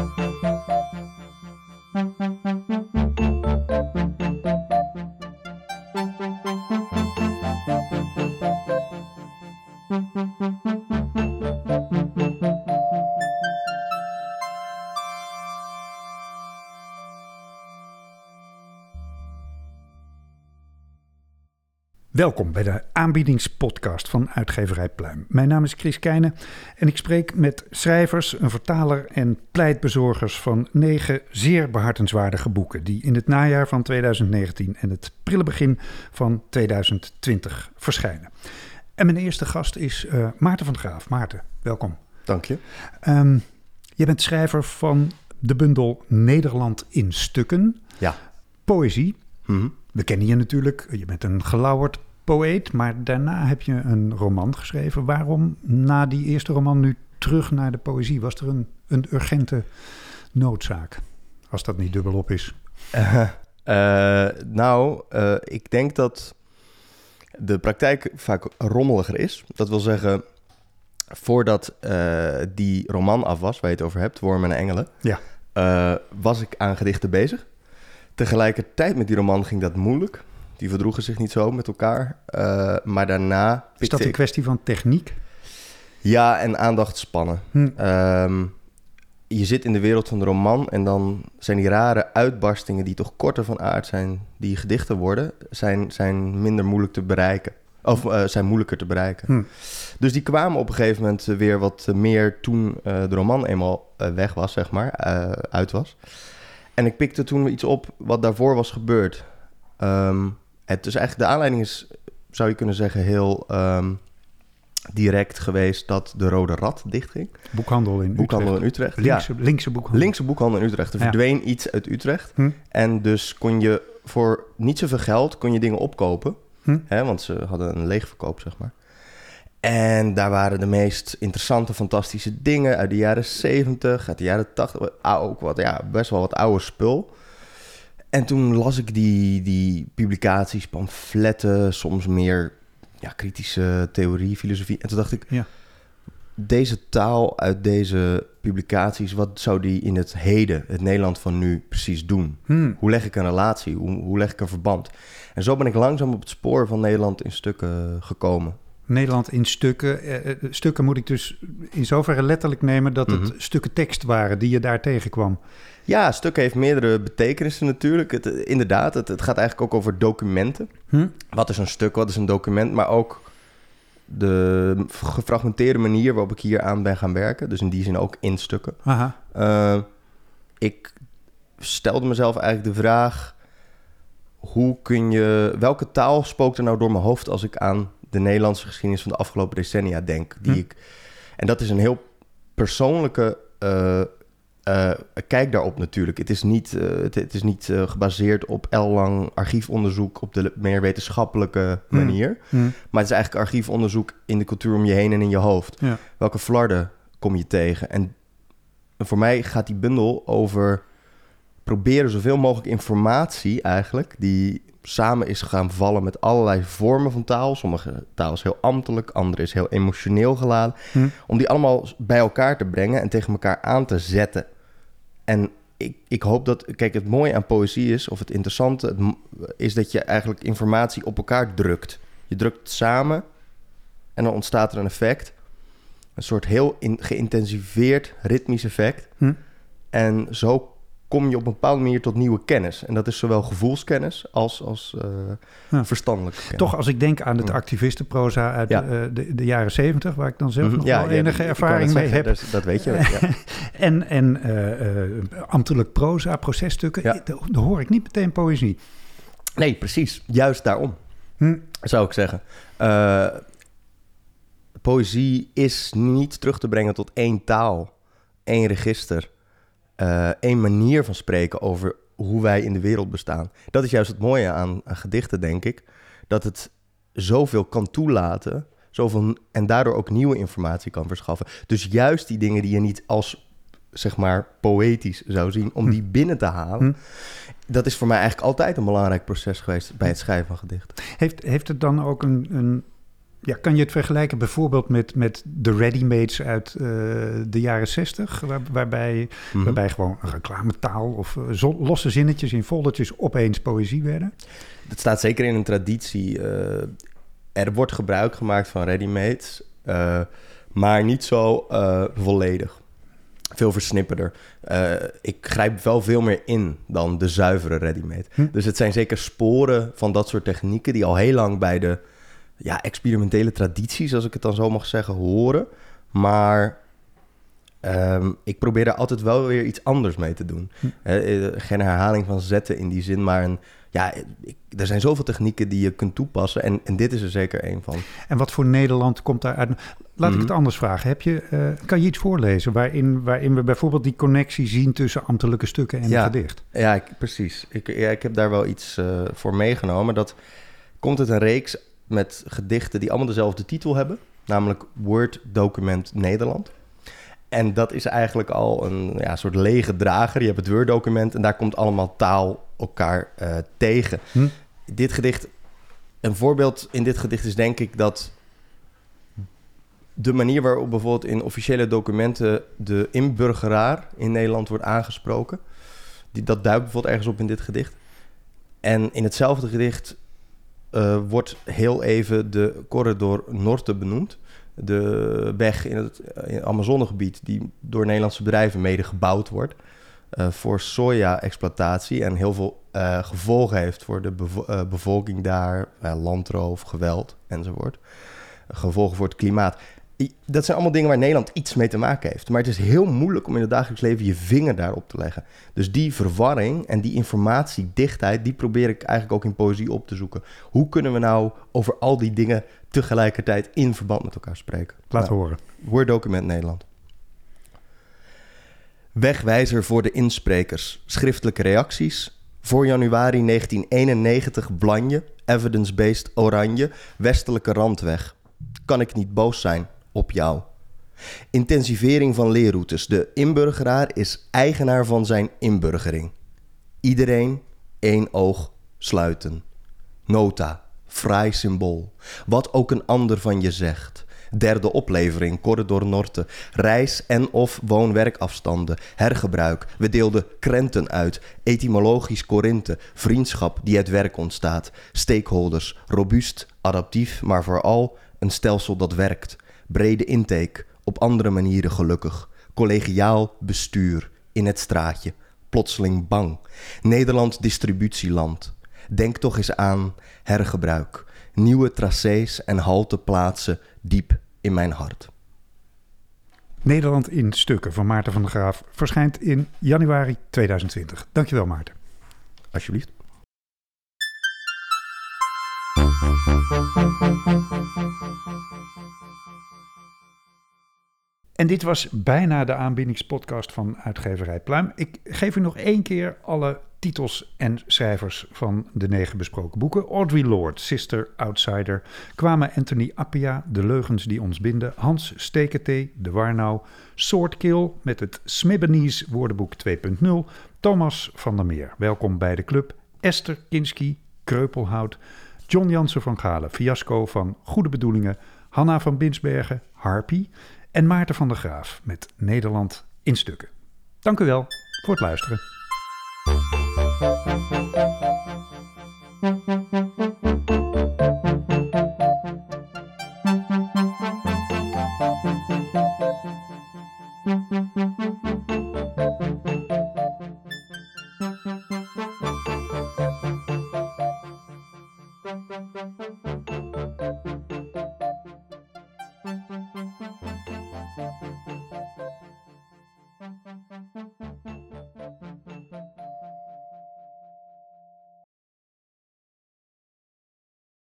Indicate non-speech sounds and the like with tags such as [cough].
Thank you. Welkom bij de aanbiedingspodcast van uitgeverij Pluim. Mijn naam is Chris Keijnen en ik spreek met schrijvers, een vertaler en pleitbezorgers van negen zeer behartenswaardige boeken die in het najaar van 2019 en het prille begin van 2020 verschijnen. En mijn eerste gast is uh, Maarten van Graaf. Maarten, welkom. Dank je. Um, je bent schrijver van de bundel Nederland in stukken. Ja. Poëzie. Mm We kennen je natuurlijk. Je bent een gelauwerd poëet, maar daarna heb je een roman geschreven. Waarom na die eerste roman nu terug naar de poëzie? Was er een, een urgente noodzaak, als dat niet dubbelop is? Uh, [laughs] uh, nou, uh, ik denk dat de praktijk vaak rommeliger is. Dat wil zeggen, voordat die roman af was, waar je het over hebt, Wormen en Engelen, ja. was ik aan gedichten bezig. Tegelijkertijd met die roman ging dat moeilijk. Die verdroegen zich niet zo met elkaar. Uh, maar daarna. Is dat een ik... kwestie van techniek? Ja, en aandacht spannen. Hm. Um, je zit in de wereld van de roman en dan zijn die rare uitbarstingen die toch korter van aard zijn, die gedichten worden, zijn, zijn minder moeilijk te bereiken. Of uh, zijn moeilijker te bereiken. Hm. Dus die kwamen op een gegeven moment weer wat meer toen uh, de roman eenmaal weg was, zeg maar, uit was. En ik pikte toen iets op wat daarvoor was gebeurd. Um, het is eigenlijk, de aanleiding is, zou je kunnen zeggen, heel um, direct geweest dat de Rode Rat dichtging. Boekhandel in boekhandel Utrecht. in Utrecht. Linkse, ja. linkse boekhandel. Linkse boekhandel in Utrecht. Er Ja. verdween iets uit Utrecht. Hm. En dus kon je voor niet zoveel geld kon je dingen opkopen. Hm. Hè, want ze hadden een leegverkoop, zeg maar. En daar waren de meest interessante, fantastische dingen uit de jaren 70, uit de jaren 80. Ook wat, ja, best wel wat oude spul. En toen las ik die, die publicaties, pamfletten, soms meer ja, kritische theorie, filosofie. En toen dacht ik, Ja. deze taal uit deze publicaties, wat zou die in het heden, het Nederland van nu, precies doen? Hm. Hoe leg ik een relatie? Hoe, hoe leg ik een verband? En zo ben ik langzaam op het spoor van Nederland in stukken gekomen. Nederland in stukken. Eh, eh, stukken moet ik dus in zoverre letterlijk nemen dat het Mhm. stukken tekst waren die je daar tegenkwam. Ja, stuk heeft meerdere betekenissen natuurlijk. Het, eh, inderdaad, het, het gaat eigenlijk ook over documenten. Hm? Wat is een stuk, wat is een document, maar ook de gefragmenteerde manier waarop ik hier aan ben gaan werken. Dus in die zin ook in stukken. Aha. Uh, ik stelde mezelf eigenlijk de vraag: hoe kun je, welke taal spookt er nou door mijn hoofd als ik aan de Nederlandse geschiedenis van de afgelopen decennia denk? Die Hm. ik, en dat is een heel persoonlijke uh, uh, kijk daarop natuurlijk. Het is niet, uh, het, het, is niet gebaseerd op ellang archiefonderzoek op de meer wetenschappelijke Hm. manier. Hm. Maar het is eigenlijk archiefonderzoek in de cultuur om je heen en in je hoofd. Ja. Welke flarden kom je tegen? En voor mij gaat die bundel over proberen zoveel mogelijk informatie eigenlijk... die samen is gaan vallen met allerlei vormen van taal. Sommige taal is heel ambtelijk, andere is heel emotioneel geladen. Hm. Om die allemaal bij elkaar te brengen en tegen elkaar aan te zetten. En ik, ik hoop dat... Kijk, het mooie aan poëzie is, of het interessante... Het, is dat je eigenlijk informatie op elkaar drukt. Je drukt het samen en dan ontstaat er een effect. Een soort heel in, geïntensiveerd ritmisch effect. Hm. En zo kom je op een bepaalde manier tot nieuwe kennis. En dat is zowel gevoelskennis als, als uh, Ja. verstandelijke kennis. Toch, als ik denk aan het Ja. activistenproza uit Ja. de, de, de jaren zeventig, waar ik dan zelf Mhm. nog Ja, wel enige ervaring mee heb. Dat, weet je. Ja. [laughs] En, en eh, eh, ambtelijk proza, processtukken, daar daar hoor ik niet meteen poëzie. Nee, precies. Juist daarom, Hm. zou ik zeggen. Uh, poëzie is niet terug te brengen tot één taal, één register, uh, één manier van spreken over hoe wij in de wereld bestaan. Dat is juist het mooie aan, aan gedichten, denk ik. Dat het zoveel kan toelaten zoveel, en daardoor ook nieuwe informatie kan verschaffen. Dus juist die dingen die je niet als zeg maar poëtisch zou zien, om Hm. die binnen te halen. Hm. Dat is voor mij eigenlijk altijd een belangrijk proces geweest bij het schrijven van gedichten. Heeft, heeft het dan ook een, een Ja, kan je het vergelijken bijvoorbeeld met, met de ready-mades uit uh, de jaren zestig, waar, waarbij, Mhm. waarbij gewoon een reclametaal of uh, zo, losse zinnetjes in foldertjes opeens poëzie werden? Dat staat zeker in een traditie. Uh, er wordt gebruik gemaakt van ready-mades, uh, maar niet zo volledig. Veel versnipperder. Ik grijp wel veel meer in dan de zuivere ready-made. Hm. Dus het zijn zeker sporen van dat soort technieken die al heel lang bij de ja, experimentele tradities, als ik het dan zo mag zeggen, horen. Maar um, ik probeer daar altijd wel weer iets anders mee te doen. Hm. Uh, geen herhaling van zetten in die zin, maar een, ja, ik, er zijn zoveel technieken die je kunt toepassen. En, en dit is er zeker één van. En wat voor Nederland komt daar uit? Laat ik het anders vragen. Heb je, uh, kan je iets voorlezen waarin, waarin we bijvoorbeeld die connectie zien tussen ambtelijke stukken en ja, gedicht? Ja, ik, precies. Ik, ja, ik heb daar wel iets uh, voor meegenomen. Dat komt uit een reeks met gedichten die allemaal dezelfde titel hebben. Namelijk Word Document Nederland. En dat is eigenlijk al een ja, soort lege drager. Je hebt het Word-document en daar komt allemaal taal elkaar uh, tegen. Hm? Dit gedicht, een voorbeeld in dit gedicht is denk ik dat de manier waarop bijvoorbeeld in officiële documenten de inburgeraar in Nederland wordt aangesproken, die, dat duikt bijvoorbeeld ergens op in dit gedicht. En in hetzelfde gedicht uh, wordt heel even de corridor Norte benoemd de weg in het, in het Amazonegebied, die door Nederlandse bedrijven mede gebouwd wordt uh, voor soja-exploitatie en heel veel gevolgen heeft voor de bevo bevolking daar, landroof, geweld enzovoort. Gevolgen voor het klimaat. Dat zijn allemaal dingen waar Nederland iets mee te maken heeft. Maar het is heel moeilijk om in het dagelijks leven je vinger daarop te leggen. Dus die verwarring en die informatiedichtheid, die probeer ik eigenlijk ook in poëzie op te zoeken. Hoe kunnen we nou over al die dingen tegelijkertijd in verband met elkaar spreken? Laat nou, horen. Word document Nederland. Wegwijzer voor de insprekers. Schriftelijke reacties. Voor januari 1991 Blanje, evidence-based oranje, westelijke randweg. Kan ik niet boos zijn op jou? Intensivering van leerroutes. De inburgeraar is eigenaar van zijn inburgering. Iedereen één oog sluiten. Nota, fraai symbool. Wat ook een ander van je zegt. Derde oplevering, Corridor Norte. Reis- en of woon-werkafstanden. Hergebruik. We deelden krenten uit. Etymologisch Korinthe. Vriendschap die uit werk ontstaat. Stakeholders. Robuust, adaptief, maar vooral een stelsel dat werkt. Brede intake. Op andere manieren gelukkig. Collegiaal bestuur. In het straatje. Plotseling bang. Nederland distributieland. Denk toch eens aan hergebruik. Nieuwe tracés en halteplaatsen diep in mijn hart. Nederland in stukken van Maarten van der Graaf verschijnt in januari 2020. Dankjewel Maarten. Alsjeblieft. En dit was bijna de aanbiedingspodcast van uitgeverij Pluim. Ik geef u nog één keer alle titels en schrijvers van de negen besproken boeken. Audrey Lorde, Sister Outsider, Kwame Anthony Appia, De Leugens die ons binden, Hans Steketee, De Warnau, Swordkill met het Smibbenese woordenboek 2.0, Thomas van der Meer, welkom bij de club, Esther Kinski, Kreupelhout, John Jansen van Galen, Fiasco van Goede Bedoelingen, Hanna van Binsbergen, Harpy en Maarten van der Graaf met Nederland in stukken. Dank u wel voor het luisteren.